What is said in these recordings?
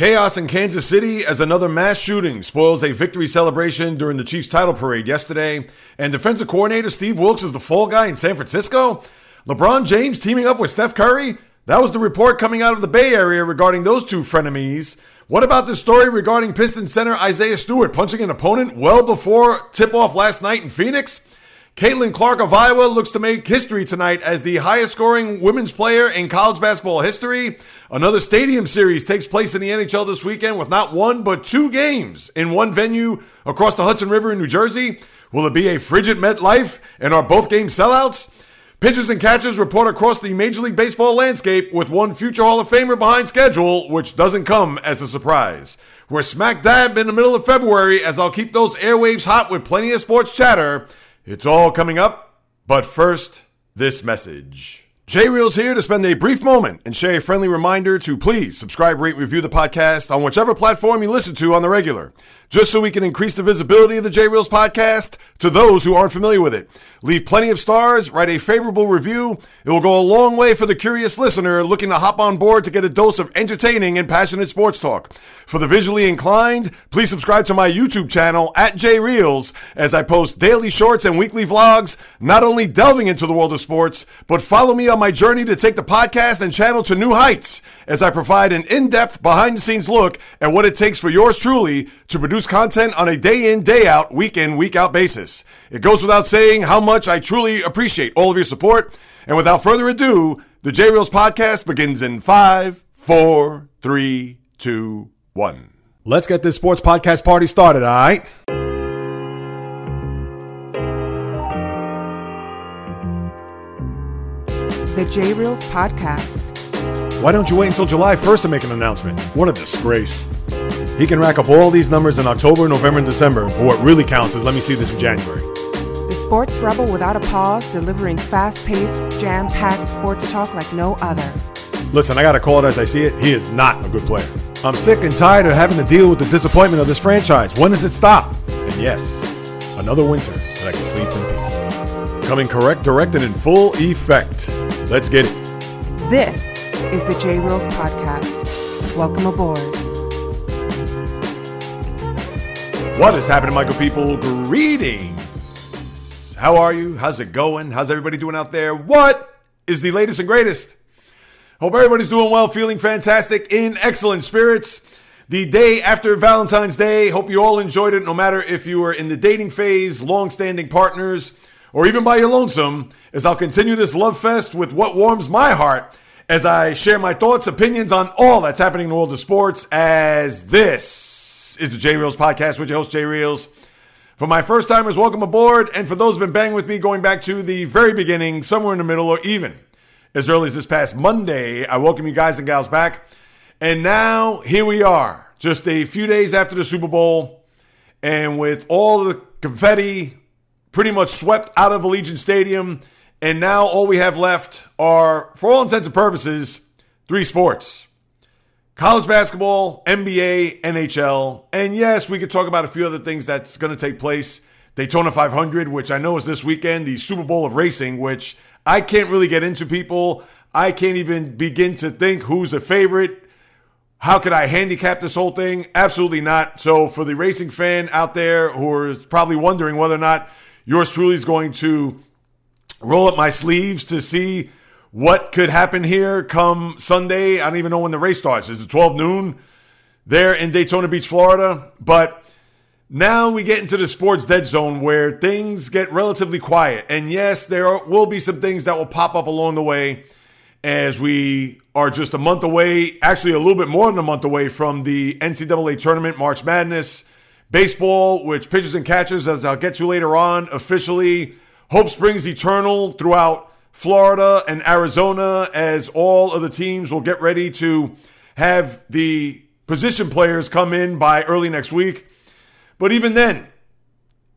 Chaos in Kansas City as another mass shooting spoils a victory celebration during the Chiefs title parade yesterday. And defensive coordinator Steve Wilks is the fall guy in San Francisco. LeBron James teaming up with Steph Curry. That was the report coming out of the Bay Area regarding those two frenemies. What about the story regarding Piston center Isaiah Stewart punching an opponent well before tip off last night in Phoenix? Caitlin Clark of Iowa looks to make history tonight as the highest scoring women's player in college basketball history. Another stadium series takes place in the NHL this weekend with not one but two games in one venue across the Hudson River in New Jersey. Will it be a frigid MetLife and are both games sellouts? Pitchers and catchers report across the Major League Baseball landscape with one future Hall of Famer behind schedule, which doesn't come as a surprise. We're smack dab in the middle of February as I'll keep those airwaves hot with plenty of sports chatter. It's all coming up, but first, this message. J Reel's here to spend a brief moment and share a friendly reminder to please subscribe, rate, review the podcast on whichever platform you listen to on the regular just so we can increase the visibility of the J Reels podcast to those who aren't familiar with it. Leave plenty of stars, write a favorable review. It will go a long way for the curious listener looking to hop on board to get a dose of entertaining and passionate sports talk. For the visually inclined, please subscribe to my YouTube channel at J Reels as I post daily shorts and weekly vlogs, not only delving into the world of sports, but follow me on my journey to take the podcast and channel to new heights as I provide an in-depth behind the scenes look at what it takes for yours truly to produce content on a day in, day out, week in, week out basis. It goes without saying how much I truly appreciate all of your support. And without further ado, the J Reels podcast begins in five, four, three, two, one. Let's get this sports podcast party started, all right? The J Reels podcast. Why don't you wait until July 1st to make an announcement? What a disgrace. He can rack up all these numbers in October, November, and December, but what really counts is let me see this in January. The sports rebel without a pause, delivering fast paced, jam packed sports talk like no other. Listen, I gotta call it as I see it. He is not a good player. I'm sick and tired of having to deal with the disappointment of this franchise. When does it stop? And yes, another winter that I can sleep in peace. Coming correct, direct, and in full effect. Let's get it. This is the J Reels podcast. Welcome aboard. What is happening, Michael people? Greetings. How are you? How's it going? How's everybody doing out there? What is the latest and greatest? Hope everybody's doing well, feeling fantastic, in excellent spirits. The day after Valentine's Day, hope you all enjoyed it, no matter if you were in the dating phase, long standing partners, or even by your lonesome, as I'll continue this love fest with what warms my heart as I share my thoughts, opinions on all that's happening in the world of sports, as this is the J Reels podcast with your host, J Reels. For my first timers, welcome aboard. And for those who've been banging with me going back to the very beginning, somewhere in the middle, or even as early as this past Monday, I welcome you guys and gals back. And now here we are, just a few days after the Super Bowl, and with all the confetti pretty much swept out of Allegiant Stadium. And now all we have left are, for all intents and purposes, three sports college basketball, NBA, NHL, and yes, we could talk about a few other things that's going to take place. Daytona 500, which I know is this weekend, the Super Bowl of racing, which I can't really get into people. I can't even begin to think who's a favorite. How could I handicap this whole thing? Absolutely not. So, for the racing fan out there who is probably wondering whether or not yours truly is going to roll up my sleeves to see what could happen here come Sunday. I don't even know when the race starts. Is it 12 noon there in Daytona Beach, Florida? But now we get into the sports dead zone where things get relatively quiet. And yes, there will be some things that will pop up along the way as we are just a month away, actually a little bit more than a month away from the NCAA tournament, March Madness. Baseball, which pitches and catches, as I'll get to later on, officially hope springs eternal throughout Florida and Arizona as all of the teams will get ready to have the position players come in by early next week. But even then,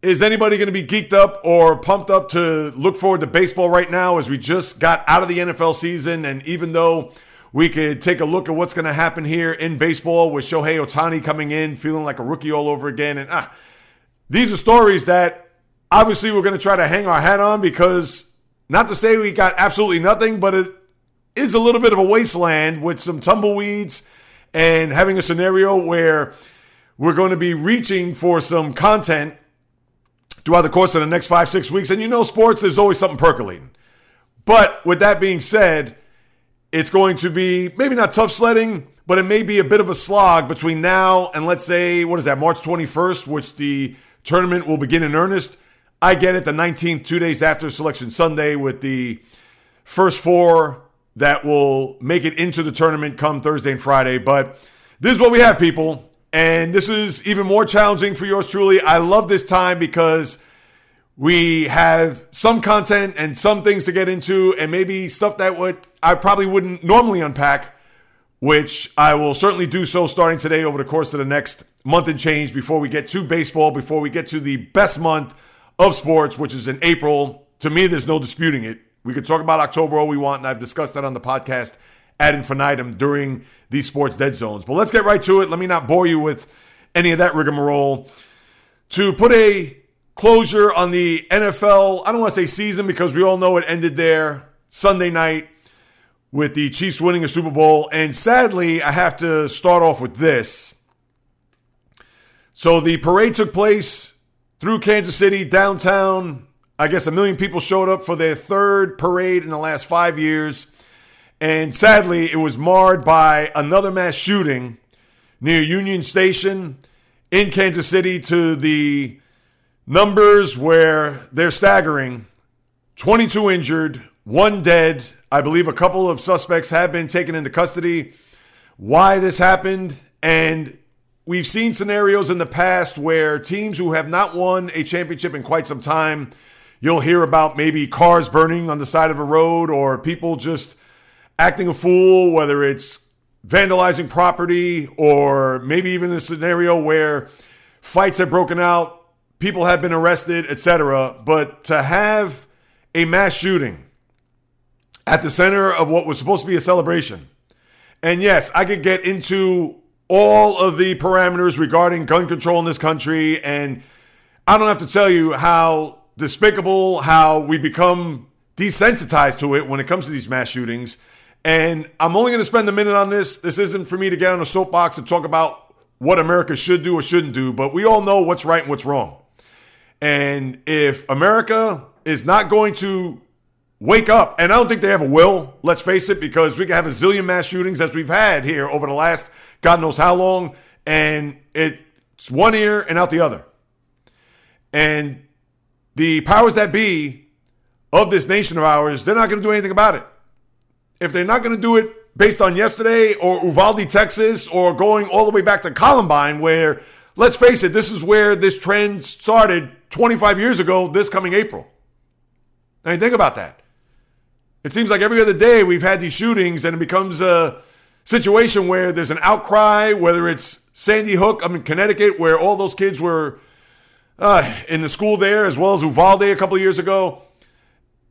is anybody going to be geeked up or pumped up to look forward to baseball right now as we just got out of the NFL season? And even though we could take a look at what's going to happen here in baseball with Shohei Ohtani coming in, feeling like a rookie all over again. And ah, these are stories that obviously we're going to try to hang our hat on because not to say we got absolutely nothing, but it is a little bit of a wasteland with some tumbleweeds and having a scenario where we're going to be reaching for some content throughout the course of the next five, six weeks. And you know, sports, there's always something percolating. But with that being said, it's going to be maybe not tough sledding, but it may be a bit of a slog between now and let's say, what is that, March 21st, which the tournament will begin in earnest. I get it, the 19th, two days after Selection Sunday, with the first four that will make it into the tournament come Thursday and Friday. But this is what we have, people. And this is even more challenging for yours truly. I love this time because we have some content and some things to get into, and maybe stuff that would I probably wouldn't normally unpack, which I will certainly do so starting today over the course of the next month and change before we get to baseball, before we get to the best month of sports, which is in April. To me, there's no disputing it. We could talk about October all we want, and I've discussed that on the podcast ad infinitum during these sports dead zones. But let's get right to it. Let me not bore you with any of that rigmarole. To put a closure on the NFL, I don't want to say season because we all know it ended there Sunday night with the Chiefs winning a Super Bowl. And sadly, I have to start off with this. So the parade took place through Kansas City, downtown. I guess a million people showed up for their third parade in the last five years. And sadly, it was marred by another mass shooting near Union Station in Kansas City to the numbers where they're staggering 22 injured, one dead. I believe a couple of suspects have been taken into custody. Why this happened, and we've seen scenarios in the past where teams who have not won a championship in quite some time, you'll hear about maybe cars burning on the side of a road or people just acting a fool, whether it's vandalizing property or maybe even a scenario where fights have broken out, people have been arrested, etc. But to have a mass shooting at the center of what was supposed to be a celebration. And yes, I could get into all of the parameters regarding gun control in this country and I don't have to tell you how despicable how we become desensitized to it when it comes to these mass shootings and I'm only going to spend a minute on this. This isn't for me to get on a soapbox and talk about what America should do or shouldn't do, but we all know what's right and what's wrong. And if America is not going to wake up, and I don't think they ever will, let's face it, because we can have a zillion mass shootings as we've had here over the last God knows how long, and it's one ear and out the other. And the powers that be of this nation of ours, they're not going to do anything about it if they're not going to do it based on yesterday or Uvalde, Texas, or going all the way back to Columbine, where, let's face it, this is where this trend started 25 years ago, this coming April. I mean, think about that. It seems like every other day we've had these shootings, and it becomes a situation where there's an outcry, whether it's Sandy Hook, I'm in Connecticut, where all those kids were uh, in the school there, as well as Uvalde a couple years ago.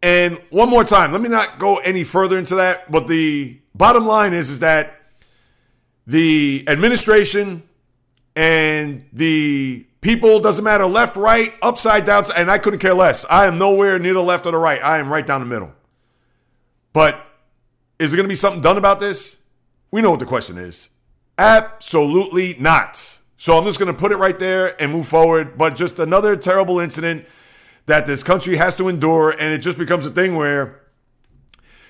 And one more time, let me not go any further into that, but the bottom line is is that the administration and the people doesn't matter left, right, upside down, and I couldn't care less. I am nowhere near the left or the right. I am right down the middle. But is there going to be something done about this? We know what the question is. Absolutely not. So I'm just going to put it right there and move forward. But just another terrible incident that this country has to endure, and it just becomes a thing where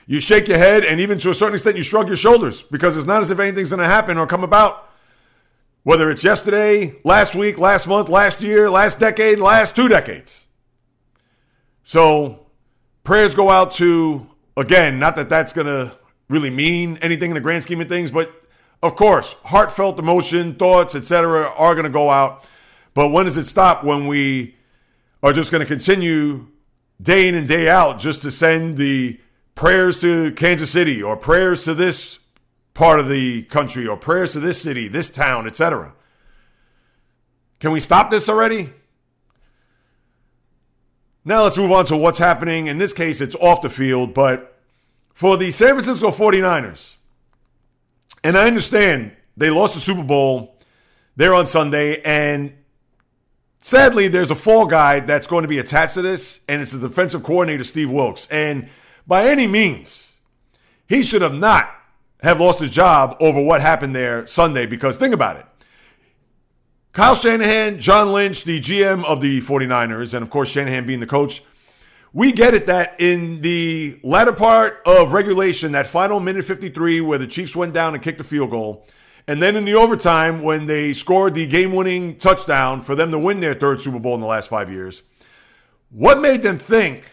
you shake your head and even to a certain extent you shrug your shoulders because it's not as if anything's going to happen or come about. Whether it's yesterday, last week, last month, last year, last decade, last two decades. So prayers go out to, again, not that that's going to really mean anything in the grand scheme of things, but of course, heartfelt emotion, thoughts, etc., are going to go out. But when does it stop? When we are just going to continue day in and day out just to send the prayers to Kansas City or prayers to this part of the country or prayers to this city, this town, etc. Can we stop this already? Now let's move on to what's happening. In this case, it's off the field, but for the San Francisco 49ers, and I understand they lost the Super Bowl there on Sunday, and Sadly, there's a fall guy that's going to be attached to this, and it's the defensive coordinator, Steve Wilks. And by any means, he should have not have lost his job over what happened there Sunday because think about it. Kyle Shanahan, John Lynch, the GM of the 49ers, and of course Shanahan being the coach, we get it that in the latter part of regulation, that final minute 53 where the Chiefs went down and kicked a field goal, and then in the overtime when they scored the game winning touchdown for them to win their third Super Bowl in the last five years, what made them think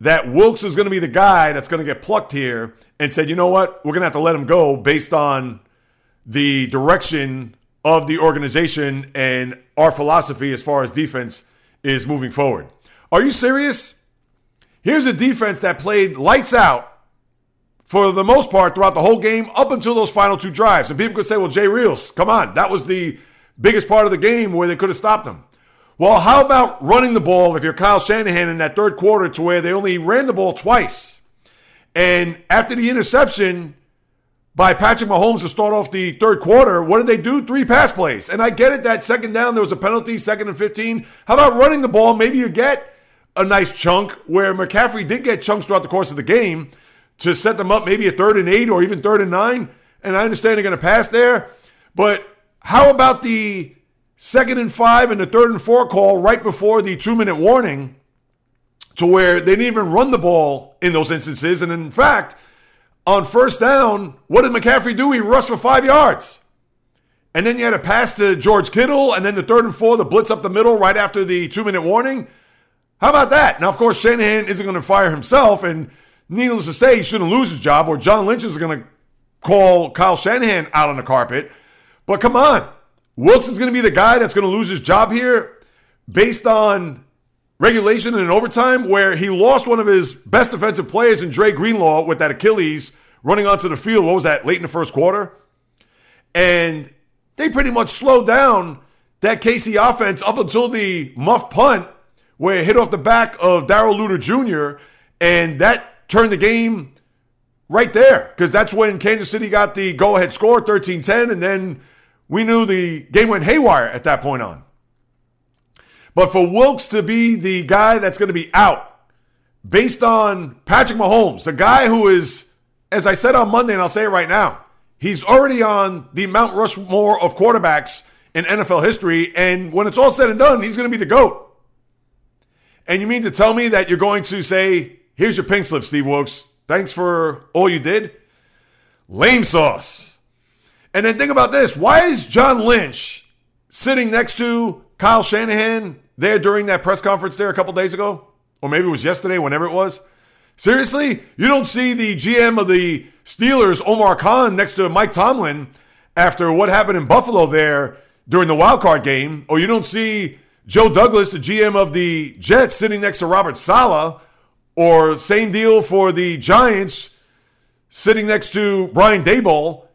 that Wilks is going to be the guy that's going to get plucked here and said, you know what, we're going to have to let him go based on the direction of the organization and our philosophy as far as defense is moving forward. Are you serious? Here's a defense that played lights out for the most part throughout the whole game up until those final two drives. And people could say, well, Jay Reels, come on, that was the biggest part of the game where they could have stopped them. Well, how about running the ball if you're Kyle Shanahan in that third quarter to where they only ran the ball twice? And after the interception, by Patrick Mahomes to start off the third quarter. What did they do? Three pass plays. And I get it that second down, there was a penalty, second and 15. How about running the ball? Maybe you get a nice chunk where McCaffrey did get chunks throughout the course of the game to set them up maybe a third and eight or even third and nine. And I understand they're going to pass there. But how about the second and five and the third and four call right before the two minute warning to where they didn't even run the ball in those instances? And in fact, on first down, what did McCaffrey do? He rushed for five yards. And then you had a pass to George Kittle, and then the third and four, the blitz up the middle right after the two minute warning. How about that? Now, of course, Shanahan isn't going to fire himself, and needless to say, he shouldn't lose his job, or John Lynch is going to call Kyle Shanahan out on the carpet. But come on, Wilks is going to be the guy that's going to lose his job here based on regulation and overtime, where he lost one of his best defensive players in Dre Greenlaw with that Achilles running onto the field. What was that, late in the first quarter? And they pretty much slowed down that KC offense up until the muff punt where it hit off the back of Darrell Luter Jr. And that turned the game right there because that's when Kansas City got the go ahead score 13 10. And then we knew the game went haywire at that point on. But for Wilks to be the guy that's going to be out based on Patrick Mahomes, the guy who is, as I said on Monday, and I'll say it right now, he's already on the Mount Rushmore of quarterbacks in NFL history. And when it's all said and done, he's going to be the GOAT. And you mean to tell me that you're going to say, here's your pink slip, Steve Wilks. Thanks for all you did? Lame sauce. And then think about this. Why is John Lynch sitting next to Kyle Shanahan there during that press conference there a couple days ago, or maybe it was yesterday, whenever it was. Seriously, you don't see the GM of the Steelers, Omar Khan, next to Mike Tomlin after what happened in Buffalo there during the wild card game, or you don't see Joe Douglas, the GM of the Jets, sitting next to Robert Saleh, or same deal for the Giants, sitting next to Brian Daboll.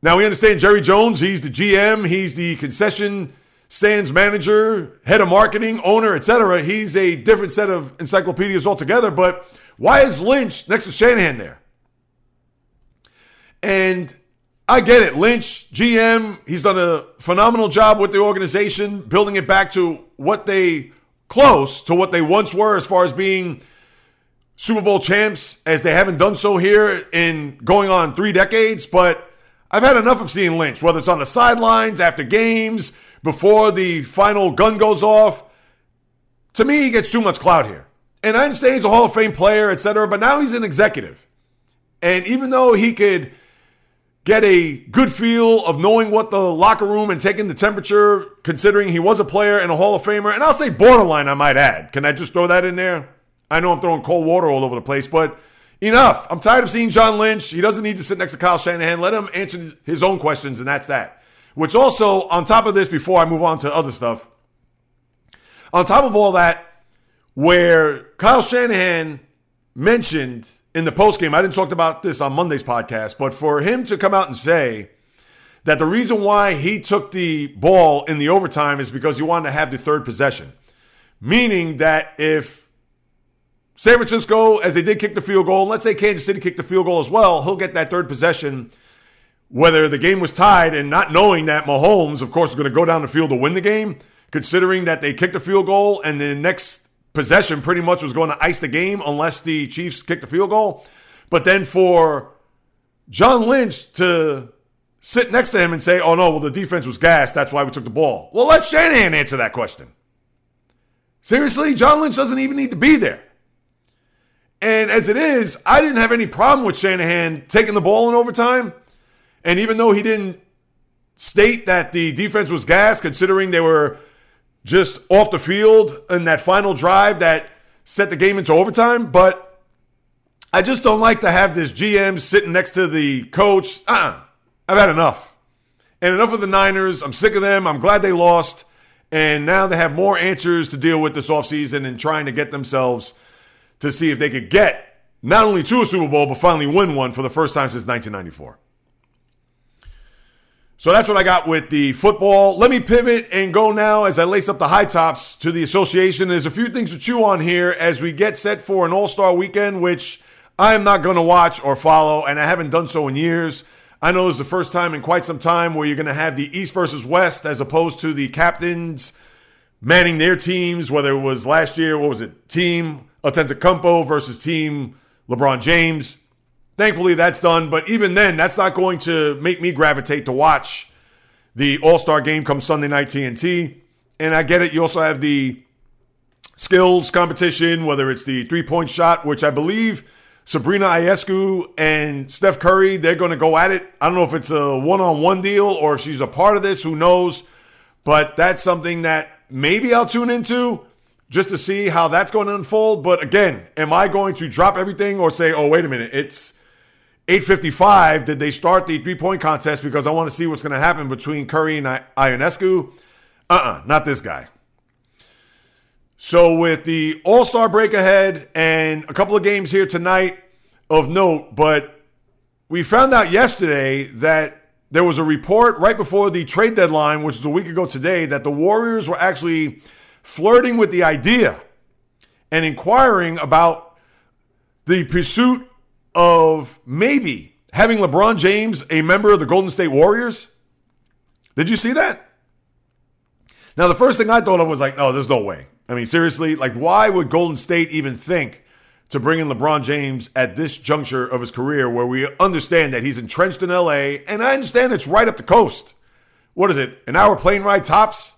Now we understand Jerry Jones, he's the GM, he's the concession stands manager, head of marketing, owner, etc. He's a different set of encyclopedias altogether. But why is Lynch next to Shanahan there? And I get it. Lynch, GM, he's done a phenomenal job with the organization, building it back to what they close to what they once were as far as being Super Bowl champs, as they haven't done so here in going on three decades. But I've had enough of seeing Lynch, whether it's on the sidelines, after games, before the final gun goes off. To me, he gets too much clout here. And I understand he's a Hall of Fame player, etc., but now he's an executive. And even though he could get a good feel of knowing what the locker room and taking the temperature, considering he was a player and a Hall of Famer, and I'll say borderline, I might add. Can I just throw that in there? I know I'm throwing cold water all over the place, but enough. I'm tired of seeing John Lynch. He doesn't need to sit next to Kyle Shanahan. Let him answer his own questions, and that's that. Which also, on top of this, before I move on to other stuff, on top of all that, where Kyle Shanahan mentioned in the postgame, I didn't talk about this on Monday's podcast, but for him to come out and say that the reason why he took the ball in the overtime is because he wanted to have the third possession. Meaning that if San Francisco, as they did kick the field goal, and let's say Kansas City kicked the field goal as well, he'll get that third possession whether the game was tied and not knowing that Mahomes, of course, is going to go down the field to win the game, considering that they kicked a field goal and the next possession pretty much was going to ice the game unless the Chiefs kicked the field goal. But then for John Lynch to sit next to him and say, oh no, well, the defense was gassed. That's why we took the ball. Well, let Shanahan answer that question. Seriously, John Lynch doesn't even need to be there. And as it is, I didn't have any problem with Shanahan taking the ball in overtime. And even though he didn't state that the defense was gassed, considering they were just off the field in that final drive that set the game into overtime, but I just don't like to have this GM sitting next to the coach. Uh-uh. I've had enough. And enough of the Niners. I'm sick of them. I'm glad they lost. And now they have more answers to deal with this offseason and trying to get themselves to see if they could get not only to a Super Bowl, but finally win one for the first time since 1994. So that's what I got with the football. Let me pivot and go now as I lace up the high tops to the association. There's a few things to chew on here as we get set for an all star weekend, which I am not going to watch or follow, and I haven't done so in years. I know it's the first time in quite some time where you're going to have the East versus West as opposed to the captains manning their teams, whether it was last year, what was it, Team Antetokounmpo versus Team LeBron James. Thankfully, that's done, but even then, that's not going to make me gravitate to watch the All Star game come Sunday night TNT. And I get it, you also have the skills competition, whether it's the three point shot, which I believe – Sabrina Ionescu and Steph Curry, they're going to go at it. I don't know if it's a one on one deal or if she's a part of this, who knows? But that's something that maybe I'll tune into just to see how that's going to unfold. But again, am I going to drop everything or say, oh, wait a minute, it's 8.55. Did they start the three point contest because I want to see what's going to happen between Curry and Ionescu? Uh uh-uh, uh, not this guy. So, with the All Star break ahead and a couple of games here tonight of note, but we found out yesterday that there was a report right before the trade deadline, which is a week ago today, that the Warriors were actually flirting with the idea and inquiring about the pursuit of maybe having LeBron James a member of the Golden State Warriors. Did you see that? Now, the first thing I thought of was like, no, there's no way. I mean, seriously, like, why would Golden State even think to bring in LeBron James at this juncture of his career where we understand that he's entrenched in LA? And I understand it's right up the coast. What is it? An hour plane ride tops?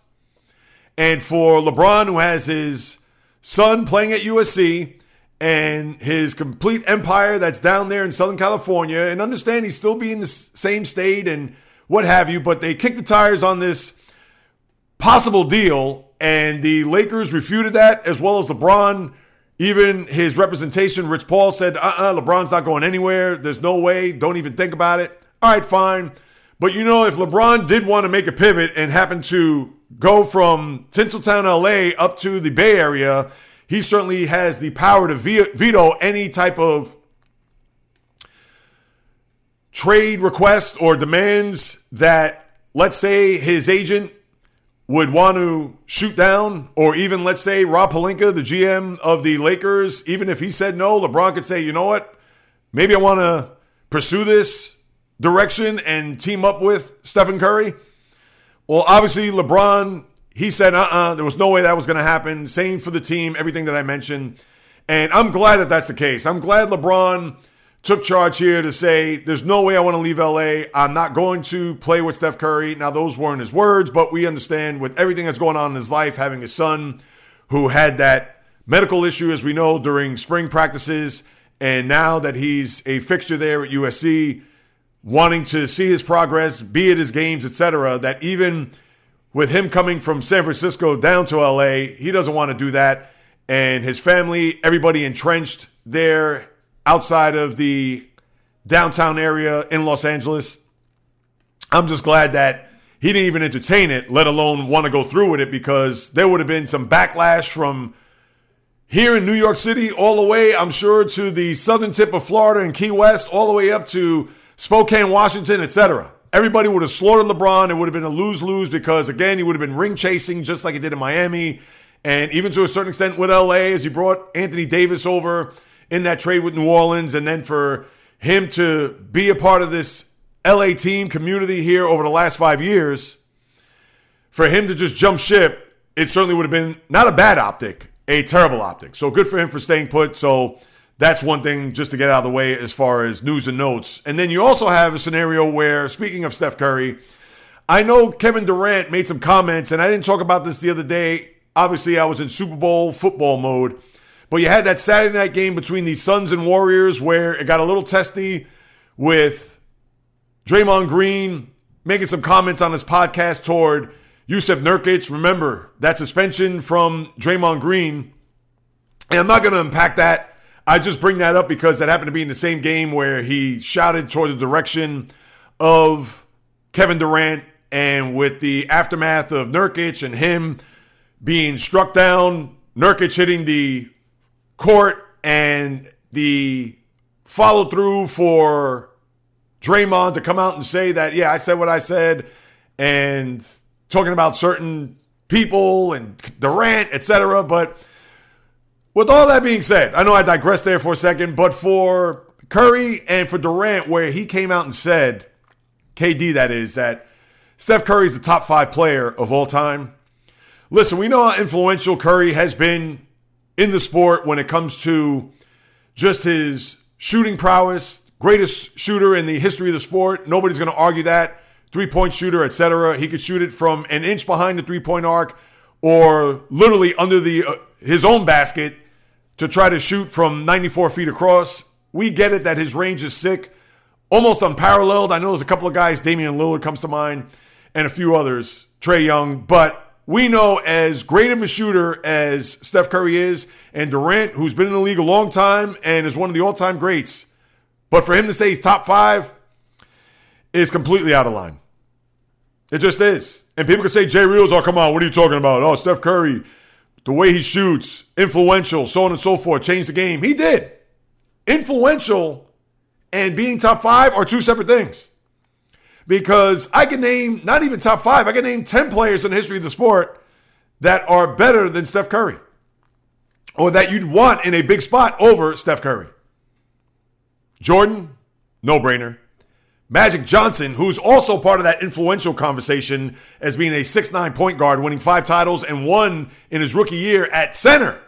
And for LeBron, who has his son playing at USC and his complete empire that's down there in Southern California, and understand he's still being the same state and what have you, but they kicked the tires on this possible deal and the Lakers refuted that, as well as LeBron. Even his representation, Rich Paul, said, uh uh-uh, uh LeBron's not going anywhere. There's no way. Don't even think about it. All right, fine. But you know, if LeBron did want to make a pivot and happen to go from Tinseltown, LA up to the Bay Area, he certainly has the power to veto any type of trade request or demands that, let's say, his agent would want to shoot down, or even let's say Rob Pelinka, the GM of the Lakers, even if he said no, LeBron could say, you know what, maybe I want to pursue this direction and team up with Stephen Curry. Well, obviously, LeBron, he said, uh uh-uh, uh there was no way that was going to happen. Same for the team, everything that I mentioned. And I'm glad that that's the case. I'm glad LeBron took charge here to say, there's no way I want to leave LA. I'm not going to play with Steph Curry. Now, those weren't his words, but we understand with everything that's going on in his life, having a son who had that medical issue, as we know, during spring practices, and now that he's a fixture there at USC, wanting to see his progress, be at his games, etc., that even with him coming from San Francisco down to LA, he doesn't want to do that. And his family, everybody entrenched there outside of the downtown area in Los Angeles. I'm just glad that he didn't even entertain it, let alone want to go through with it, because there would have been some backlash from here in New York City all the way, I'm sure, to the southern tip of Florida and Key West, all the way up to Spokane, Washington, etc. Everybody would have slaughtered LeBron. It would have been a lose lose because, again, he would have been ring chasing just like he did in Miami. And even to a certain extent with LA, as he brought Anthony Davis over in that trade with New Orleans, and then for him to be a part of this LA team community here over the last five years, for him to just jump ship, it certainly would have been not a bad optic, a terrible optic. So good for him for staying put. So that's one thing just to get out of the way as far as news and notes. And then you also have a scenario where, speaking of Steph Curry, I know Kevin Durant made some comments, and I didn't talk about this the other day. Obviously, I was in Super Bowl football mode, but you had that Saturday night game between the Suns and Warriors where it got a little testy with Draymond Green making some comments on his podcast toward Jusuf Nurkic. Remember that suspension from Draymond Green. And I'm not going to unpack that I just bring that up because that happened to be in the same game where he shouted toward the direction of Kevin Durant and with the aftermath of Nurkic and him being struck down, Nurkic hitting the court and the follow through for Draymond to come out and say that, yeah, I said what I said and talking about certain people and Durant, etc. But with all that being said, I know I digressed there for a second, but for Curry and for Durant, where he came out and said, KD that is, that Steph Curry is the top five player of all time. Listen, we know how influential Curry has been in the sport when it comes to just his shooting prowess, greatest shooter in the history of the sport. Nobody's going to argue that. Three point shooter, etc. He could shoot it from an inch behind the three point arc or literally under the uh, his own basket to try to shoot from 94 feet across. We get it that his range is sick, almost unparalleled. I know there's a couple of guys, Damian Lillard comes to mind, and a few others, Trae Young, but we know as great of a shooter as Steph Curry is, and Durant, who's been in the league a long time and is one of the all time greats. But for him to say he's top five is completely out of line. It just is. And people can say, Jay Reels, oh, come on, what are you talking about? Oh, Steph Curry, the way he shoots, influential, so on and so forth, changed the game. He did. Influential and being top five are two separate things. Because I can name not even top five, I can name 10 players in the history of the sport that are better than Steph Curry or that you'd want in a big spot over Steph Curry. Jordan, no brainer. Magic Johnson, who's also part of that influential conversation as being a six-nine point guard, winning five titles and one in his rookie year at center.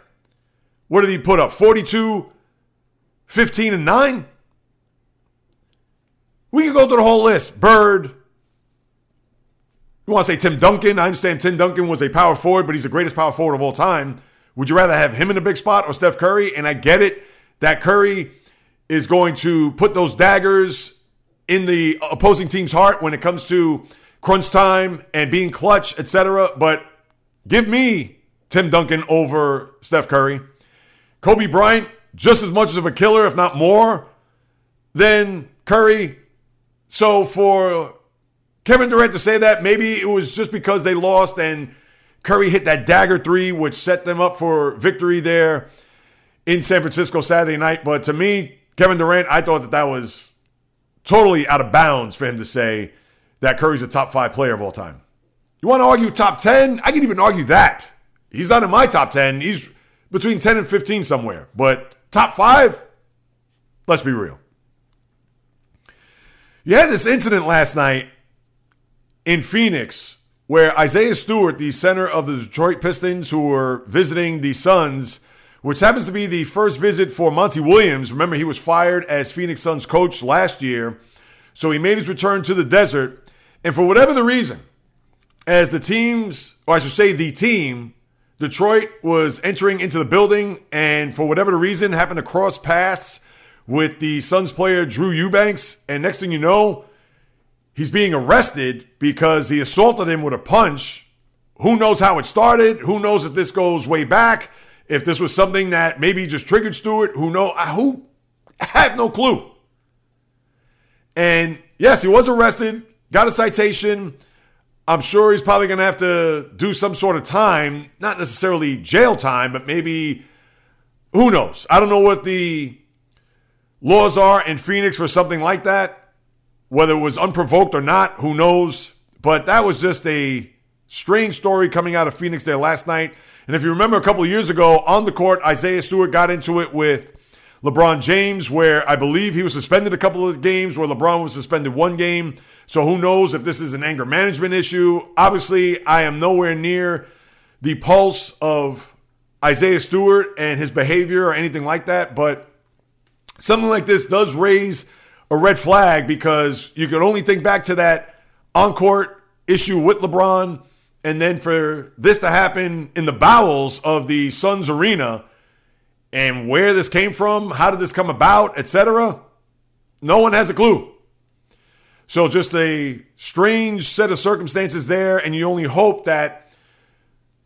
What did he put up? 42, 15, and 9? We can go through the whole list. Bird. You want to say Tim Duncan? I understand Tim Duncan was a power forward, but he's the greatest power forward of all time. Would you rather have him in a big spot or Steph Curry? And I get it that Curry is going to put those daggers in the opposing team's heart when it comes to crunch time and being clutch, etc. But give me Tim Duncan over Steph Curry. Kobe Bryant, just as much of a killer, if not more, than Curry. So for Kevin Durant to say that, maybe it was just because they lost and Curry hit that dagger three, which set them up for victory there in San Francisco Saturday night. But to me, Kevin Durant, I thought that that was totally out of bounds for him to say that Curry's a top five player of all time. You want to argue top 10? I can even argue that. He's not in my top 10. He's between 10 and 15 somewhere. But top five? Let's be real. You had this incident last night in Phoenix where Isaiah Stewart, the center of the Detroit Pistons, who were visiting the Suns, which happens to be the first visit for Monty Williams. Remember, he was fired as Phoenix Suns coach last year. So he made his return to the desert. And for whatever the reason, as the teams, or I should say the team, Detroit was entering into the building and for whatever the reason happened to cross paths with the Suns player Drew Eubanks. And next thing you know, he's being arrested because he assaulted him with a punch. Who knows how it started? Who knows if this goes way back? If this was something that maybe just triggered Stewart, who know I who I have no clue. And yes, he was arrested, got a citation. I'm sure he's probably going to have to do some sort of time, not necessarily jail time, but maybe who knows? I don't know what the laws are in Phoenix for something like that. Whether it was unprovoked or not, who knows? But that was just a strange story coming out of Phoenix there last night. And if you remember a couple of years ago on the court, Isaiah Stewart got into it with LeBron James, where I believe he was suspended a couple of games, where LeBron was suspended one game. So who knows if this is an anger management issue? Obviously, I am nowhere near the pulse of Isaiah Stewart and his behavior or anything like that. But something like this does raise a red flag because you can only think back to that on court issue with LeBron. And then for this to happen in the bowels of the Suns arena and where this came from, how did this come about, etc., no one has a clue. So just a strange set of circumstances there, and you only hope that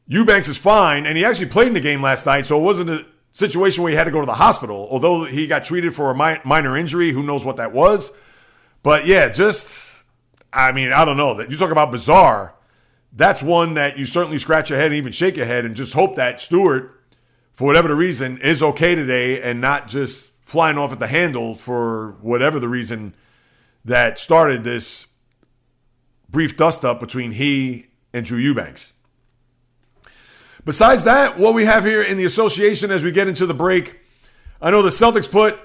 Eubanks is fine. And he actually played in the game last night, so it wasn't a situation where he had to go to the hospital. Although he got treated for a mi- minor injury, who knows what that was. But yeah, just I mean, I don't know that you talk about bizarre. That's one that you certainly scratch your head and even shake your head and just hope that Stewart, for whatever the reason, is okay today and not just flying off at the handle for whatever the reason that started this brief dust up between he and Drew Eubanks. Besides that, what we have here in the association as we get into the break, I know the Celtics put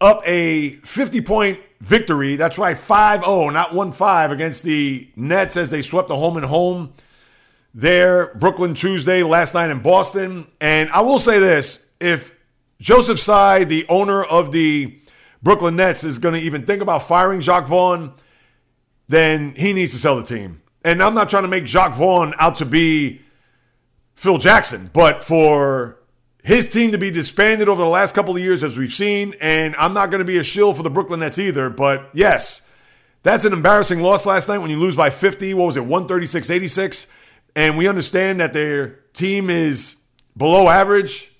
up a 50 point victory. That's right, 5 0, not 1 5 against the Nets as they swept the home and home there, Brooklyn Tuesday, last night in Boston. And I will say this if Joseph Tsai, the owner of the Brooklyn Nets, is going to even think about firing Jacque Vaughn, then he needs to sell the team. And I'm not trying to make Jacque Vaughn out to be Phil Jackson. But for his team to be disbanded over the last couple of years, as we've seen, and I'm not going to be a shill for the Brooklyn Nets either, but yes, that's an embarrassing loss last night when you lose by 50. What was it, 136 86? And we understand that their team is below average.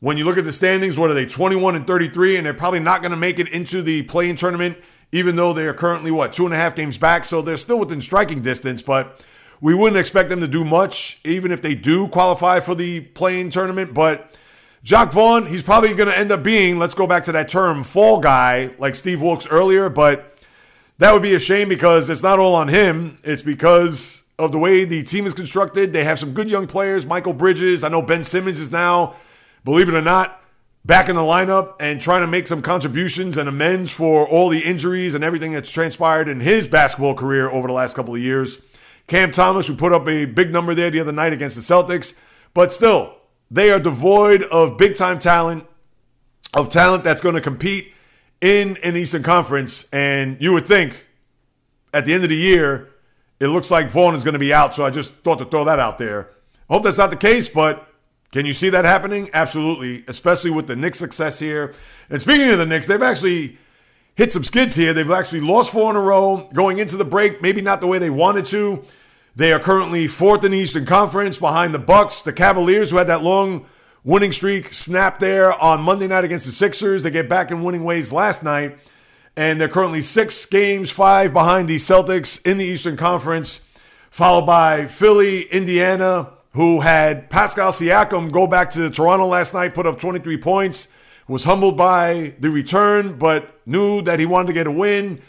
When you look at the standings, what are they, 21 and 33? And they're probably not going to make it into the play-in tournament, even though they are currently, what, two and a half games back. So they're still within striking distance, but we wouldn't expect them to do much, even if they do qualify for the play-in tournament. But Jacque Vaughn, he's probably going to end up being, let's go back to that term, fall guy, like Steve Wilks earlier. But that would be a shame because it's not all on him. It's because of the way the team is constructed. They have some good young players. Mikal Bridges, I know Ben Simmons is now, believe it or not, back in the lineup and trying to make some contributions and amends for all the injuries and everything that's transpired in his basketball career over the last couple of years. Cam Thomas, who put up a big number there the other night against the Celtics. But still, they are devoid of big time talent, of talent that's going to compete in an Eastern Conference. And you would think at the end of the year, it looks like Vaughn is going to be out. So I just thought to throw that out there. Hope that's not the case, but can you see that happening? Absolutely, especially with the Knicks' success here. And speaking of the Knicks, they've actually hit some skids here. They've actually lost four in a row going into the break, maybe not the way they wanted to. They are currently fourth in the Eastern Conference behind the Bucks, the Cavaliers, who had that long winning streak snapped there on Monday night against the Sixers. They get back in winning ways last night, and they're currently six games, five behind the Celtics in the Eastern Conference, followed by Philly, Indiana, who had Pascal Siakam go back to Toronto last night, put up 23 points, was humbled by the return, but knew that he wanted to get a win.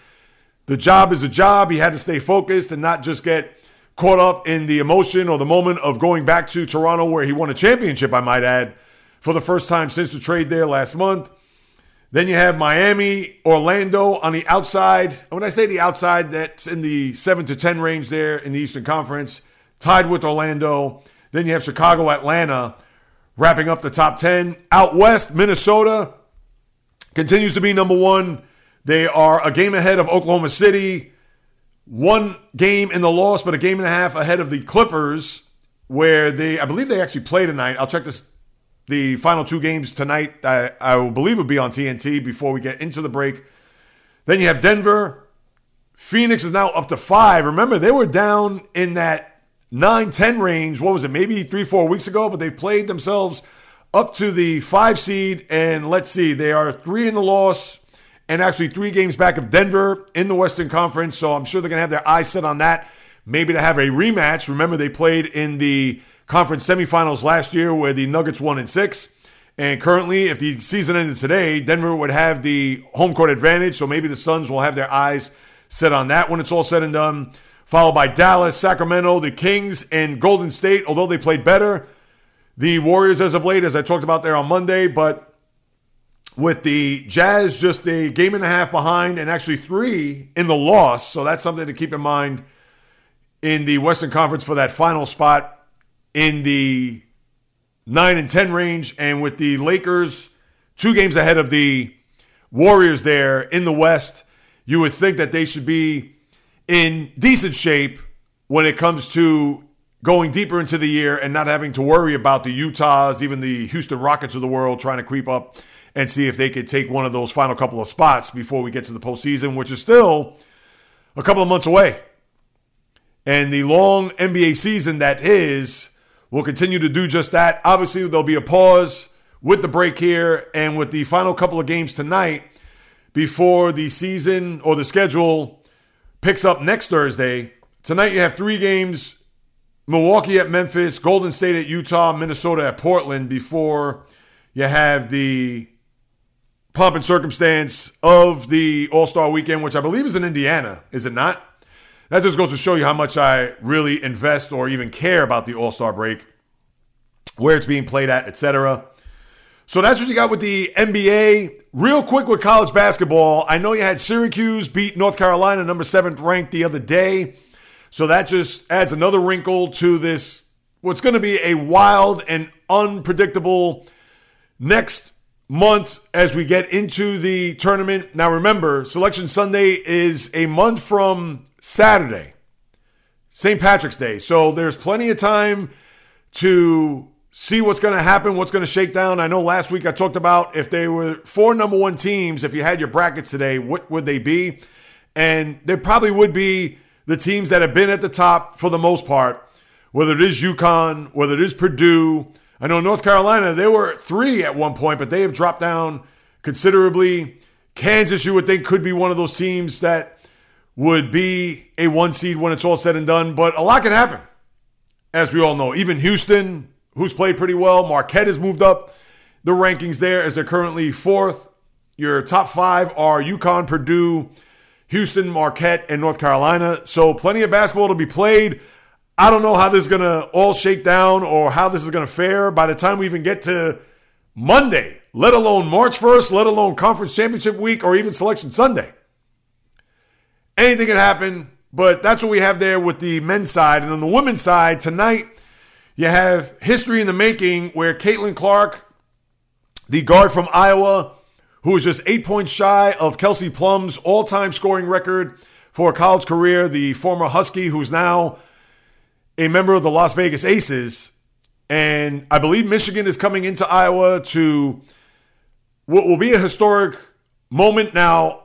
The job is a job. He had to stay focused and not just get caught up in the emotion or the moment of going back to Toronto where he won a championship, I might add, for the first time since the trade there last month. Then you have Miami, Orlando on the outside. And when I say the outside, that's in the 7 to 10 range there in the Eastern Conference, tied with Orlando. Then you have Chicago, Atlanta wrapping up the top 10. Out west, Minnesota continues to be number one. They are a game ahead of Oklahoma City one game in the loss, but a game and a half ahead of the Clippers, where they, I believe they actually play tonight. I'll check this, the final two games tonight. I, I believe will be on TNT before we get into the break. Then you have Denver. Phoenix is now up to five. Remember, they were down in that 9 10 range. What was it, maybe three, four weeks ago? But they played themselves up to the five seed. And let's see, they are three in the loss, and actually three games back of Denver in the Western Conference. So I'm sure they're going to have their eyes set on that. Maybe to have a rematch. Remember, they played in the conference semifinals last year where the Nuggets won in six. And currently, if the season ended today, Denver would have the home court advantage. So maybe the Suns will have their eyes set on that when it's all said and done. Followed by Dallas, Sacramento, the Kings, and Golden State, although they played better. The Warriors, as of late, as I talked about there on Monday, but with the Jazz just a game and a half behind and actually three in the loss. So that's something to keep in mind in the Western Conference for that final spot in the 9 and 10 range. And with the Lakers two games ahead of the Warriors there in the West, you would think that they should be in decent shape when it comes to going deeper into the year and not having to worry about the Utahs, even the Houston Rockets of the world trying to creep up and see if they could take one of those final couple of spots before we get to the postseason, which is still a couple of months away. And the long NBA season that is will continue to do just that. Obviously, there'll be a pause with the break here and with the final couple of games tonight before the season or the schedule picks up next Thursday. Tonight, you have three games Milwaukee at Memphis, Golden State at Utah, Minnesota at Portland before you have the pomp and circumstance of the All Star weekend, which I believe is in Indiana, is it not? That just goes to show you how much I really invest or even care about the All Star break, where it's being played at, etc. So that's what you got with the NBA. Real quick with college basketball, I know you had Syracuse beat North Carolina, number seventh ranked, the other day. So that just adds another wrinkle to this, what's going to be a wild and unpredictable next month as we get into the tournament. Now, remember, Selection Sunday is a month from Saturday, St. Patrick's Day. So there's plenty of time to see what's going to happen, what's going to shake down. I know last week I talked about if they were four number one teams, if you had your brackets today, what would they be? And they probably would be the teams that have been at the top for the most part, whether it is UConn, whether it is Purdue. I know North Carolina, they were three at one point, but they have dropped down considerably. Kansas, you would think, could be one of those teams that would be a one seed when it's all said and done, but a lot can happen, as we all know. Even Houston, who's played pretty well, Marquette has moved up the rankings there as they're currently fourth. Your top five are UConn, Purdue, Houston, Marquette, and North Carolina. So plenty of basketball to be played. I don't know how this is going to all shake down or how this is going to fare by the time we even get to Monday, let alone March 1st, let alone Conference Championship Week or even Selection Sunday. Anything can happen, but that's what we have there with the men's side. And on the women's side, tonight, you have history in the making where Caitlin Clark, the guard from Iowa, who was just eight points shy of Kelsey Plum's all time scoring record for a college career, the former Husky, who's now a member of the Las Vegas Aces. And I believe Michigan is coming into Iowa to what will be a historic moment. Now,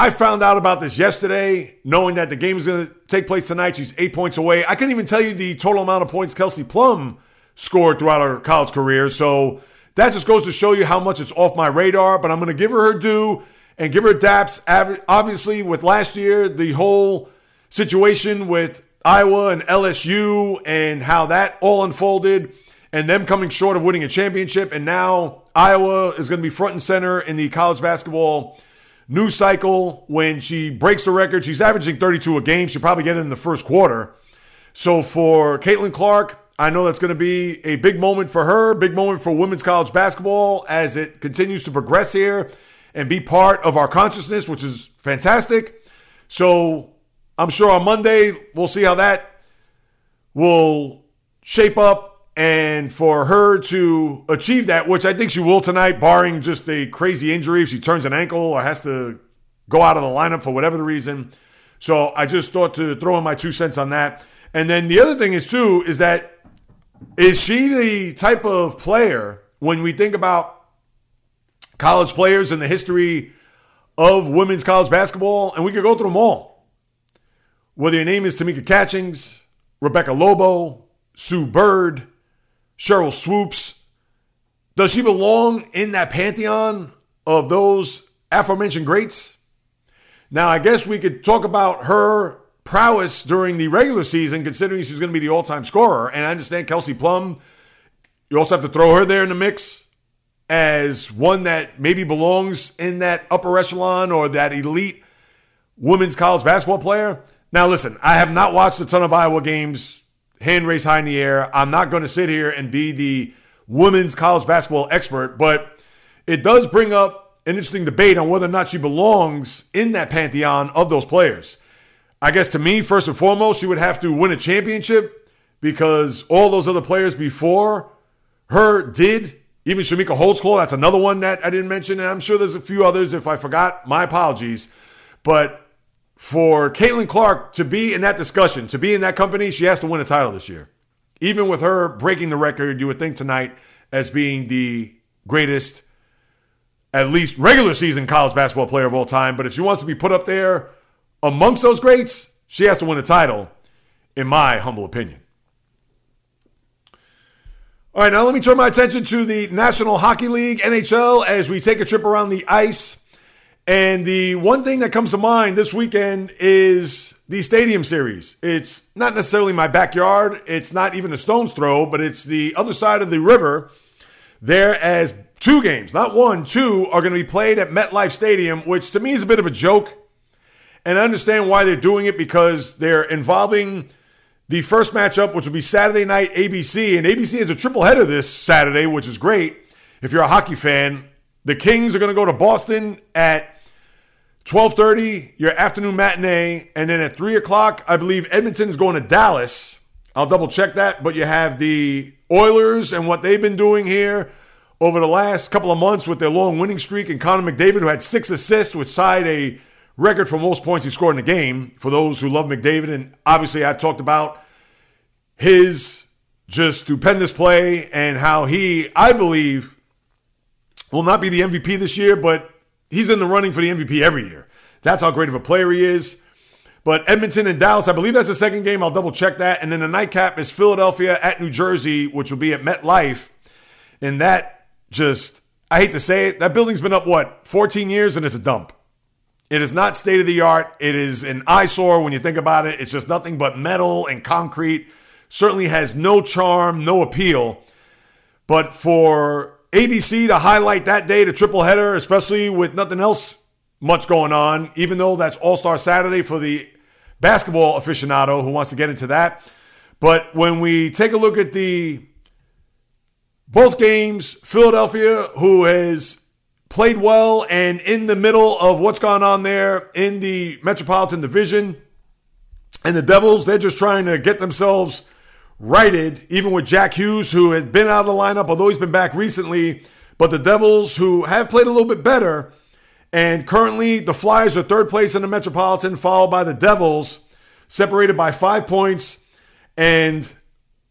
I found out about this yesterday, knowing that the game is going to take place tonight. She's eight points away. I couldn't even tell you the total amount of points Kelsey Plum scored throughout her college career. So that just goes to show you how much it's off my radar, but I'm going to give her her due and give her daps. Obviously, with last year, the whole situation with Iowa and LSU and how that all unfolded and them coming short of winning a championship. And now Iowa is going to be front and center in the college basketball news cycle when she breaks the record. She's averaging 32 a game. She'll probably get it in the first quarter. So for Caitlin Clark, I know that's going to be a big moment for her, big moment for women's college basketball as it continues to progress here and be part of our consciousness, which is fantastic. So I'm sure on Monday we'll see how that will shape up and for her to achieve that, which I think she will tonight, barring just a crazy injury if she turns an ankle or has to go out of the lineup for whatever the reason. So I just thought to throw in my two cents on that. And then the other thing is too is that is she the type of player when we think about college players in the history of women's college basketball? And we could go through them all. Whether your name is Tamika Catchings, Rebecca Lobo, Sue Bird, Sheryl Swoopes, does she belong in that pantheon of those aforementioned greats? Now, I guess we could talk about her prowess during the regular season, considering she's going to be the all time scorer. And I understand Kelsey Plum, you also have to throw her there in the mix as one that maybe belongs in that upper echelon or that elite women's college basketball player. Now, listen, I have not watched a ton of Iowa games, hand raised high in the air. I'm not going to sit here and be the women's college basketball expert, but it does bring up an interesting debate on whether or not she belongs in that pantheon of those players. I guess to me, first and foremost, she would have to win a championship because all those other players before her did Even Chamique Holdsclaw, that's another one that I didn't mention. And I'm sure there's a few others. If I forgot, my apologies. But for Caitlin Clark to be in that discussion, to be in that company, she has to win a title this year. Even with her breaking the record, you would think tonight as being the greatest, at least regular season college basketball player of all time. But if she wants to be put up there amongst those greats, she has to win a title, in my humble opinion. All right, now let me turn my attention to the National Hockey League, NHL, as we take a trip around the ice. And the one thing that comes to mind this weekend is the Stadium Series. It's not necessarily my backyard, it's not even a stone's throw, but it's the other side of the river. There, as two games, not one, two, are going to be played at MetLife Stadium, which to me is a bit of a joke. And I understand why they're doing it because they're involving the first matchup, which will be Saturday night ABC, and ABC has a triple header this Saturday, which is great. If you're a hockey fan, the Kings are going to go to Boston at 12:30, your afternoon matinee, and then at three o'clock, I believe Edmonton is going to Dallas. I'll double check that, but you have the Oilers and what they've been doing here over the last couple of months with their long winning streak, and Connor McDavid, who had six assists, which tied a record for most points he scored in a game. For those who love McDavid, and obviously I talked about his just stupendous play and how he, I believe, will not be the MVP this year, but he's in the running for the MVP every year. That's how great of a player he is. But Edmonton and Dallas, I believe that's the second game. I'll double check that. And then the nightcap is Philadelphia at New Jersey, which will be at MetLife. And that just, I hate to say it, that building's been up, what, 14 years and it's a dump. It is not state of the art. It is an eyesore when you think about it. It's just nothing but metal and concrete. Certainly has no charm, no appeal. But for ABC to highlight that day, the triple header, especially with nothing else much going on, even though that's All Star Saturday for the basketball aficionado who wants to get into that. But when we take a look at the both games, Philadelphia, who has played well and in the middle of what's gone on there in the Metropolitan Division. And the Devils, they're just trying to get themselves righted, even with Jack Hughes, who has been out of the lineup, although he's been back recently. But the Devils, who have played a little bit better, and currently the Flyers are third place in the Metropolitan, followed by the Devils, separated by five points. And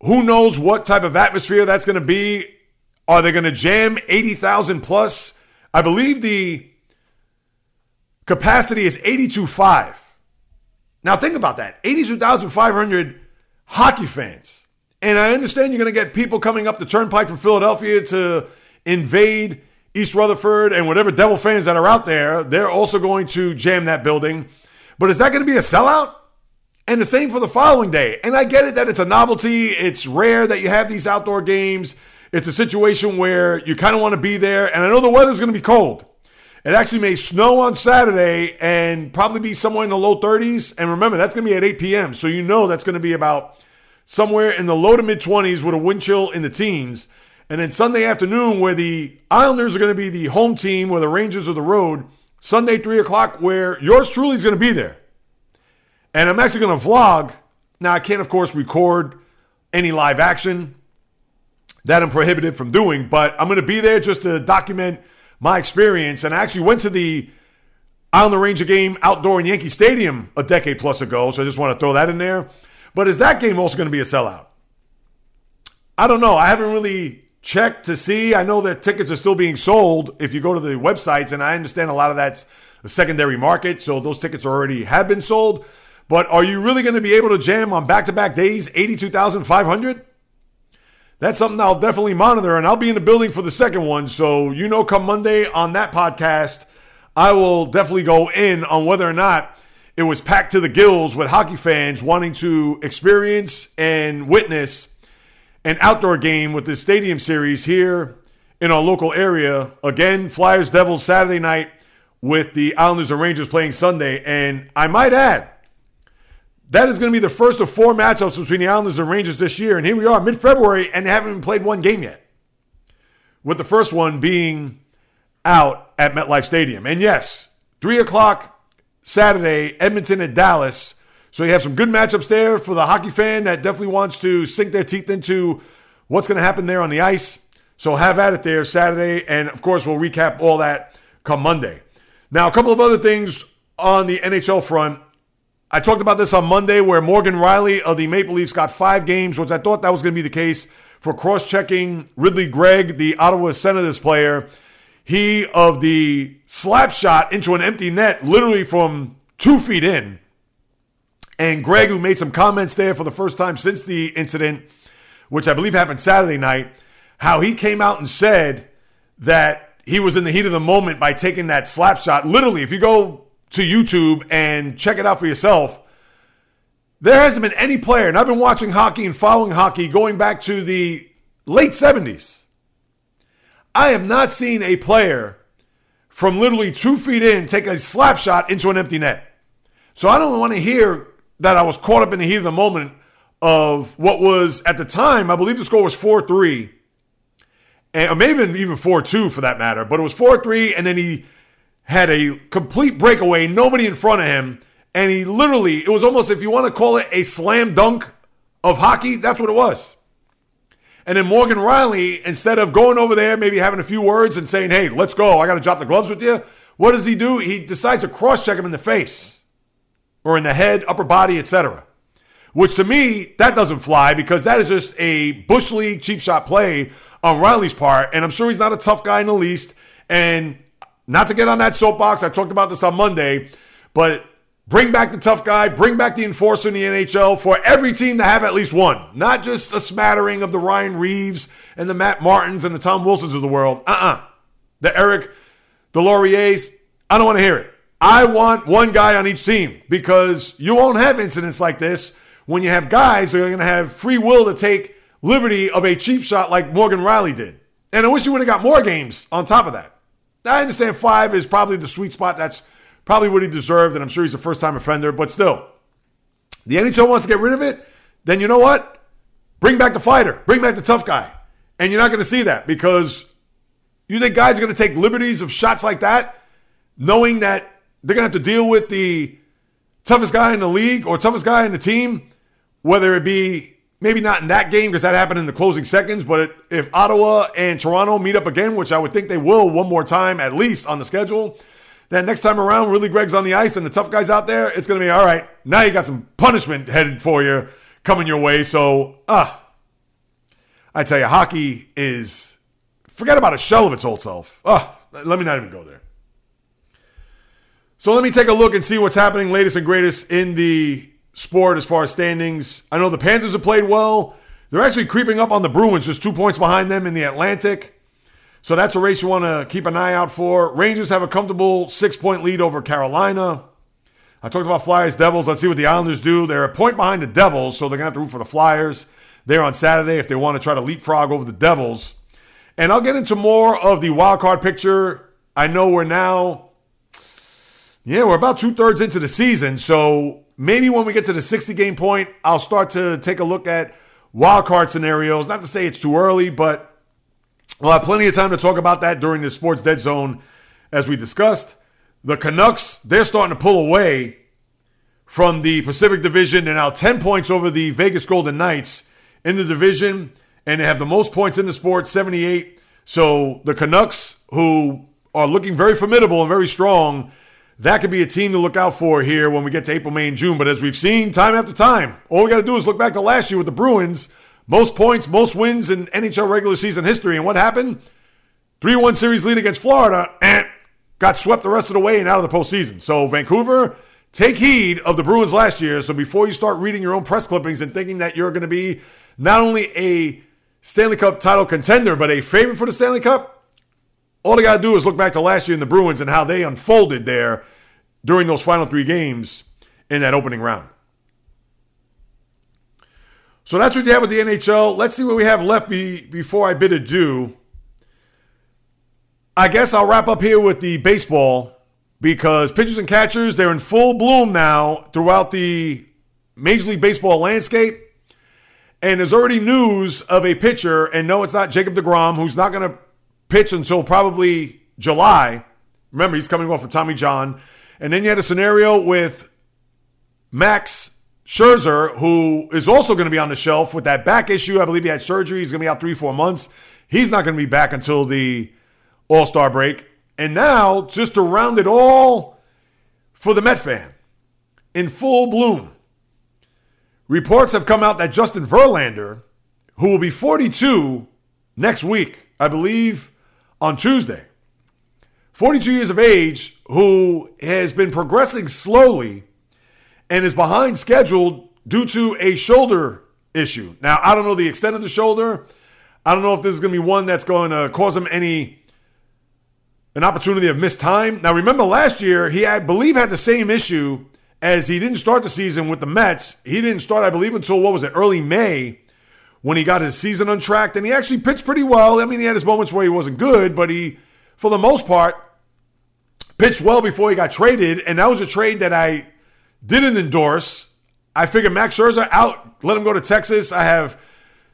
who knows what type of atmosphere that's going to be? Are they going to jam 80,000 plus? I believe the capacity is 82.5. Now think about that 82,500 hockey fans. And I understand you're going to get people coming up the turnpike from Philadelphia to invade East Rutherford and whatever Devil fans that are out there. They're also going to jam that building. But is that going to be a sellout? And the same for the following day. And I get it that it's a novelty. It's rare that you have these outdoor games. It's a situation where you kind of want to be there. And I know the weather's going to be cold. It actually may snow on Saturday and probably be somewhere in the low 30s. And remember, that's going to be at 8 p.m. So you know that's going to be about somewhere in the low to mid 20s with a wind chill in the teens. And then Sunday afternoon, where the Islanders are going to be the home team, where the Rangers are the road, Sunday, 3 o'clock, where yours truly is going to be there. And I'm actually going to vlog. Now, I can't, of course, record any live action that I'm prohibited from doing, but I'm going to be there just to document my experience. And I actually went to the Islander Ranger game outdoor in Yankee Stadium a decade plus ago, so I just want to throw that in there. But is that game also going to be a sellout? I don't know. I haven't really checked to see. I know that tickets are still being sold if you go to the websites, and I understand a lot of that's the secondary market, so those tickets already have been sold. But are you really going to be able to jam on back to back days 82,500? that's something I'll definitely monitor, and I'll be in the building for the second one. So, you know, come Monday on that podcast, I will definitely go in on whether or not it was packed to the gills with hockey fans wanting to experience and witness an outdoor game with the Stadium Series here in our local area. Again, Flyers Devils Saturday night with the Islanders and Rangers playing Sunday. And I might add, that is going to be the first of four matchups between the Islanders and Rangers this year. And here we are, mid February, and they haven't even played one game yet. With the first one being out at MetLife Stadium. And yes, 3 o'clock Saturday, Edmonton and Dallas. So you have some good matchups there for the hockey fan that definitely wants to sink their teeth into what's going to happen there on the ice. So have at it there Saturday. And of course, we'll recap all that come Monday. Now, a couple of other things on the NHL front. I talked about this on Monday where Morgan Rielly of the Maple Leafs got five games, which I thought that was going to be the case for cross checking Ridley Greig, the Ottawa Senators player. He of the slap shot into an empty net, literally from two feet in. And Greig, who made some comments there for the first time since the incident, which I believe happened Saturday night, how he came out and said that he was in the heat of the moment by taking that slap shot. Literally, if you go to YouTube and check it out for yourself, there hasn't been any player, and I've been watching hockey and following hockey going back to the late 70s. I have not seen a player from literally two feet in take a slap shot into an empty net. So I don't want to hear that I was caught up in the heat of the moment of what was at the time, I believe the score was 4 3, or maybe even 4 2 for that matter, but it was 4 3, and then he had a complete breakaway, nobody in front of him, and he literally, it was almost, if you want to call it a slam dunk of hockey, that's what it was. And then Morgan Rielly, instead of going over there, maybe having a few words and saying, hey, let's go, I got to drop the gloves with you, what does he do? He decides to cross check him in the face or in the head, upper body, etc. Which to me, that doesn't fly because that is just a Bush League cheap shot play on Rielly's part. And I'm sure he's not a tough guy in the least. And not to get on that soapbox, I talked about this on Monday, but bring back the tough guy, bring back the enforcer in the NHL for every team to have at least one. Not just a smattering of the Ryan Reaves and the Matt Martins and the Tom Wilsons of the world. Uh uh The Eric, the Lauriers. I don't want to hear it. I want one guy on each team because you won't have incidents like this when you have guys that are going to have free will to take liberty of a cheap shot like Morgan Rielly did. And I wish you would have got more games on top of that. I understand five is probably the sweet spot. That's probably what he deserved, and I'm sure he's a first time offender, but still. The NHL wants to get rid of it, then you know what? Bring back the fighter, bring back the tough guy. And you're not going to see that because you think guys are going to take liberties of shots like that, knowing that they're going to have to deal with the toughest guy in the league or toughest guy in the team, whether it be maybe not in that game because that happened in the closing seconds, but if Ottawa and Toronto meet up again, which I would think they will one more time at least on the schedule, then next time around, Ridley Greig's on the ice and the tough guys out there, it's going to be all right. Now you got some punishment headed for you coming your way. So, ah, I tell you, hockey is forget about a shell of its old self. Ah, let me not even go there. So let me take a look and see what's happening latest and greatest in the sport as far as standings. I know the Panthers have played well. They're actually creeping up on the Bruins, just two points behind them in the Atlantic. So that's a race you want to keep an eye out for. Rangers have a comfortable six point lead over Carolina. I talked about Flyers Devils. Let's see what the Islanders do. They're a point behind the Devils, so they're going to have to root for the Flyers there on Saturday if they want to try to leapfrog over the Devils. And I'll get into more of the wild card picture. I know we're now yeah, we're about two thirds into the season. So maybe when we get to the 60 game point, I'll start to take a look at wild card scenarios. Not to say it's too early, but we'll have plenty of time to talk about that during the Sports Dead Zone as we discussed. The Canucks, they're starting to pull away from the Pacific Division. They're now 10 points over the Vegas Golden Knights in the division, and they have the most points in the sport, 78. So the Canucks, who are looking very formidable and very strong, that could be a team to look out for here when we get to April, May, and June. But as we've seen time after time, all we got to do is look back to last year with the Bruins. Most points, most wins in NHL regular season history. And what happened? 3 1 series lead against Florida, and got swept the rest of the way and out of the postseason. So, Vancouver, take heed of the Bruins last year. So, before you start reading your own press clippings and thinking that you're going to be not only a Stanley Cup title contender, but a favorite for the Stanley Cup, all they got to do is look back to last year in the Bruins and how they unfolded there during those final three games in that opening round. So that's what you have with the NHL. Let's see what we have left be, before I bid adieu. I guess I'll wrap up here with the baseball because pitchers and catchers, they're in full bloom now throughout the Major League Baseball landscape. And there's already news of a pitcher, and no, it's not Jacob deGrom, who's not going to pitch until probably July. Remember, he's coming off of Tommy John. And then you had a scenario with Max Scherzer, who is also going to be on the shelf with that back issue. I believe he had surgery. He's going to be out three, four months. He's not going to be back until the All Star break. And now, just to round it all for the Met fan, in full bloom, reports have come out that Justin Verlander, who will be 42 next week, I believe on Tuesday, 42 years of age, who has been progressing slowly and is behind schedule due to a shoulder issue. Now, I don't know the extent of the shoulder. I don't know if this is going to be one that's going to cause him any an opportunity of missed time. Now, remember last year he I believe had the same issue as he didn't start the season with the Mets. He didn't start, I believe, until what was it, early May when he got his season untracked, and he actually pitched pretty well. I mean, he had his moments where he wasn't good, but he, for the most part, pitched well before he got traded, and that was a trade that I didn't endorse. I figured Max Scherzer out, let him go to Texas. I have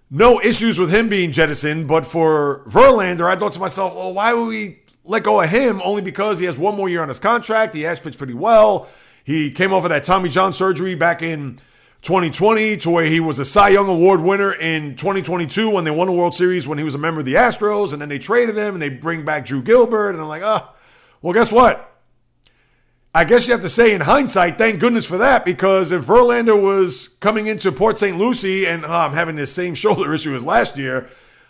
no issues with him being jettisoned, but for Verlander, I thought to myself, well, why would we let go of him? Only because he has one more year on his contract. He has pitched pretty well. He came off of that Tommy John surgery back in 2020 to where he was a Cy Young Award winner in 2022 when they won the World Series when he was a member of the Astros, and then they traded him and they bring back Drew Gilbert, and I'm like, oh, well, guess what? I guess you have to say in hindsight, thank goodness for that, because if Verlander was coming into Port St. Lucie and oh, I'm having the same shoulder issue as last year,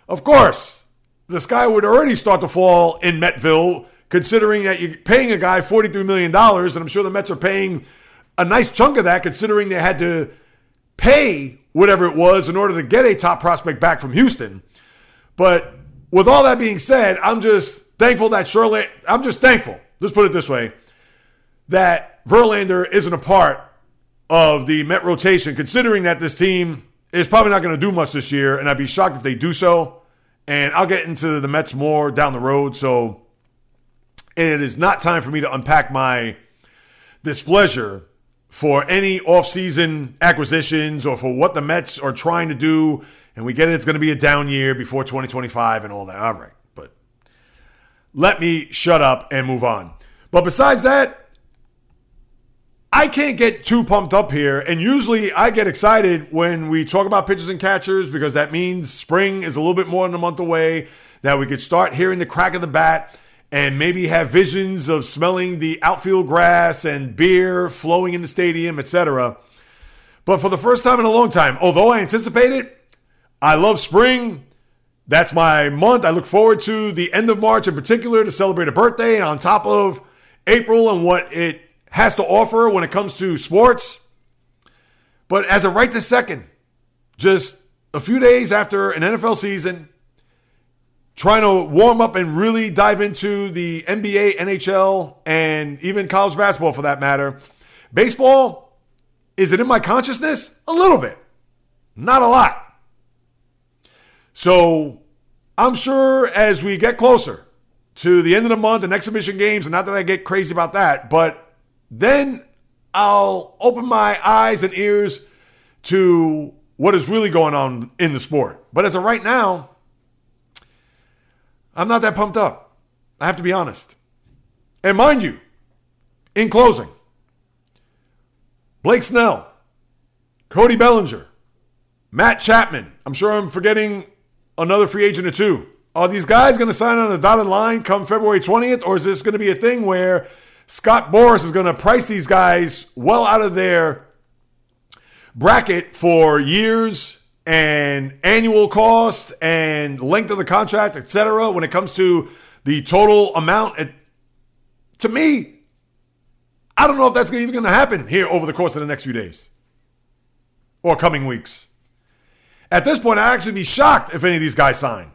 of course, the sky would already start to fall in Metville, considering that you're paying a guy $43 million, and I'm sure the Mets are paying a nice chunk of that, considering they had to pay whatever it was in order to get a top prospect back from Houston. But with all that being said, I'm just thankful that Shirley, I'm just thankful, let's put it this way, that Verlander isn't a part of the Met rotation, considering that this team is probably not going to do much this year, and I'd be shocked if they do so. And I'll get into the Mets more down the road. So it is not time for me to unpack my displeasure for any offseason acquisitions or for what the Mets are trying to do. And we get it, it's going to be a down year before 2025 and all that. All right. But let me shut up and move on. But besides that, I can't get too pumped up here. And usually I get excited when we talk about pitchers and catchers because that means spring is a little bit more than a month away, that we could start hearing the crack of the bat and maybe have visions of smelling the outfield grass and beer flowing in the stadium, etc. But for the first time in a long time, although I anticipate it, I love spring. That's my month. I look forward to the end of March in particular to celebrate a birthday, and on top of April and what it has to offer when it comes to sports. But as of right this second, just a few days after an NFL season, trying to warm up and really dive into the NBA, NHL, and even college basketball for that matter. Baseball, is it in my consciousness? A little bit, not a lot. So I'm sure as we get closer to the end of the month and exhibition games, and not that I get crazy about that, but then I'll open my eyes and ears to what is really going on in the sport. But as of right now, I'm not that pumped up. I have to be honest. And mind you, in closing, Blake Snell, Cody Bellinger, Matt Chapman. I'm sure I'm forgetting another free agent or two. Are these guys going to sign on the dotted line come February 20th, or is this going to be a thing where Scott Boras is going to price these guys well out of their bracket for years and annual cost and length of the contract, etc. When it comes to the total amount, it, to me, I don't know if that's even going to happen here over the course of the next few days or coming weeks. At this point, I'd actually be shocked if any of these guys sign.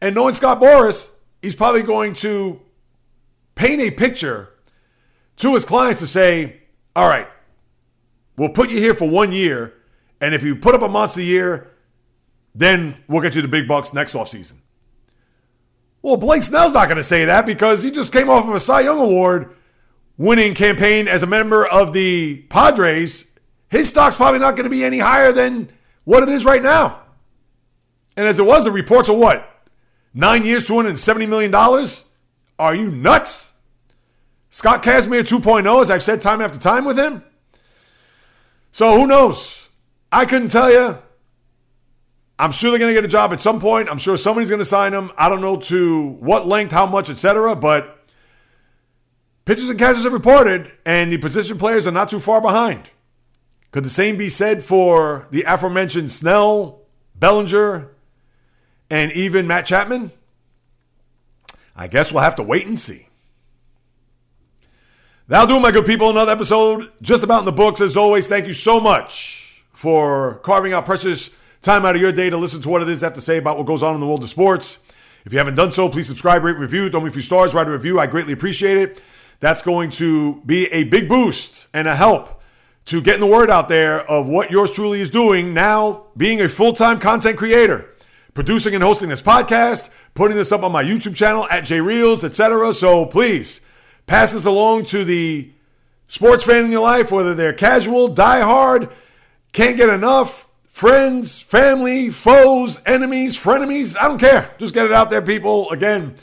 And knowing Scott Boras, he's probably going to paint a picture to his clients to say, all right, we'll put you here for one year and if you put up a monster year, then we'll get you the big bucks next offseason. Well, Blake Snell's not going to say that because he just came off of a Cy Young Award winning campaign as a member of the Padres. His stock's probably not going to be any higher than what it is right now. And as it was, the reports are what? Nine years, $270 million? Are you nuts? Scott Kazmir 2.0, as I've said time after time with him. So who knows? I couldn't tell you I'm sure they're going to get a job at some point. I'm sure somebody's going to sign them. I don't know to what length, how much, etc. But pitchers and catchers have reported, and the position players are not too far behind. Could the same be said for the aforementioned Snell, Bellinger, and even Matt Chapman? I guess we'll have to wait and see. That'll do, my good people. Another episode just about in the books. As always, thank you so much for carving out precious time out of your day to listen to what it is I have to say about what goes on in the world of sports. If you haven't done so, please subscribe, rate, review. Don't me a few stars, write a review. I greatly appreciate it. That's going to be a big boost and a help to getting the word out there of what yours truly is doing now, being a full time content creator, producing and hosting this podcast, putting this up on my YouTube channel at JReels, etc. So please pass this along to the sports fan in your life, whether they're casual, diehard, can't get enough, friends, family, foes, enemies, frenemies. I don't care. Just get it out there, people. Again,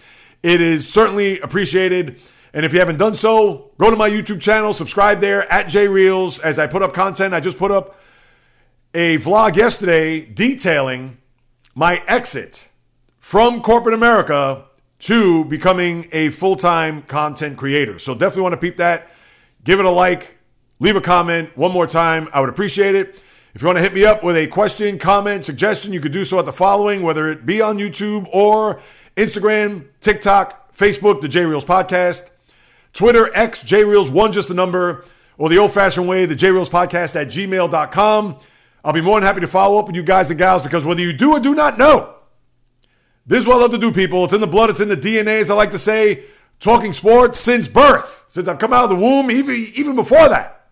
it is certainly appreciated. And if you haven't done so, go to my YouTube channel, subscribe there at JReels. As I put up content, I just put up a vlog yesterday detailing my exit from corporate America to becoming a full time content creator. So definitely want to peep that. Give it a like, leave a comment one more time. I would appreciate it. If you want to hit me up with a question, comment, suggestion, you could do so at the following, whether it be on YouTube or Instagram, TikTok, Facebook, the J Reels Podcast, Twitter, X, J Reels, one just a number, or the old fashioned way, the J Reels Podcast at gmail.com. I'll be more than happy to follow up with you guys and gals because whether you do or do not know, this is what I love to do, people. It's in the blood, it's in the DNA, as I like to say. Talking sports since birth, since I've come out of the womb, even, even before that.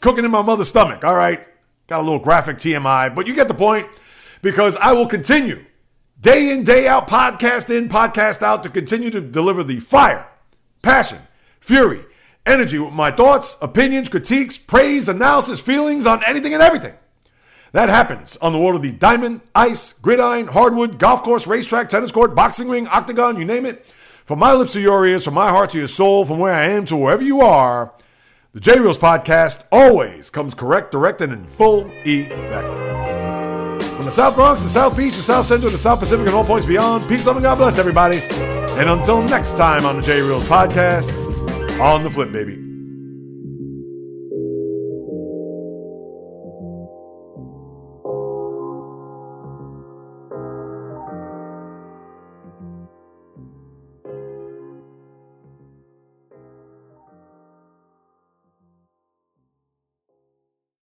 Cooking in my mother's stomach, all right? Got a little graphic TMI, but you get the point because I will continue day in, day out, podcast in, podcast out to continue to deliver the fire, passion, fury, energy with my thoughts, opinions, critiques, praise, analysis, feelings on anything and everything. That happens on the world of the diamond, ice, gridiron, hardwood, golf course, racetrack, tennis court, boxing ring, octagon, you name it. From my lips to your ears, from my heart to your soul, from where I am to wherever you are, the J Reels podcast always comes correct, direct, and in full effect. From the South Bronx, the South Beach, the South Central, to the South Pacific, and all points beyond, peace, love, and God bless everybody. And until next time on the J Reels podcast, on the flip, baby.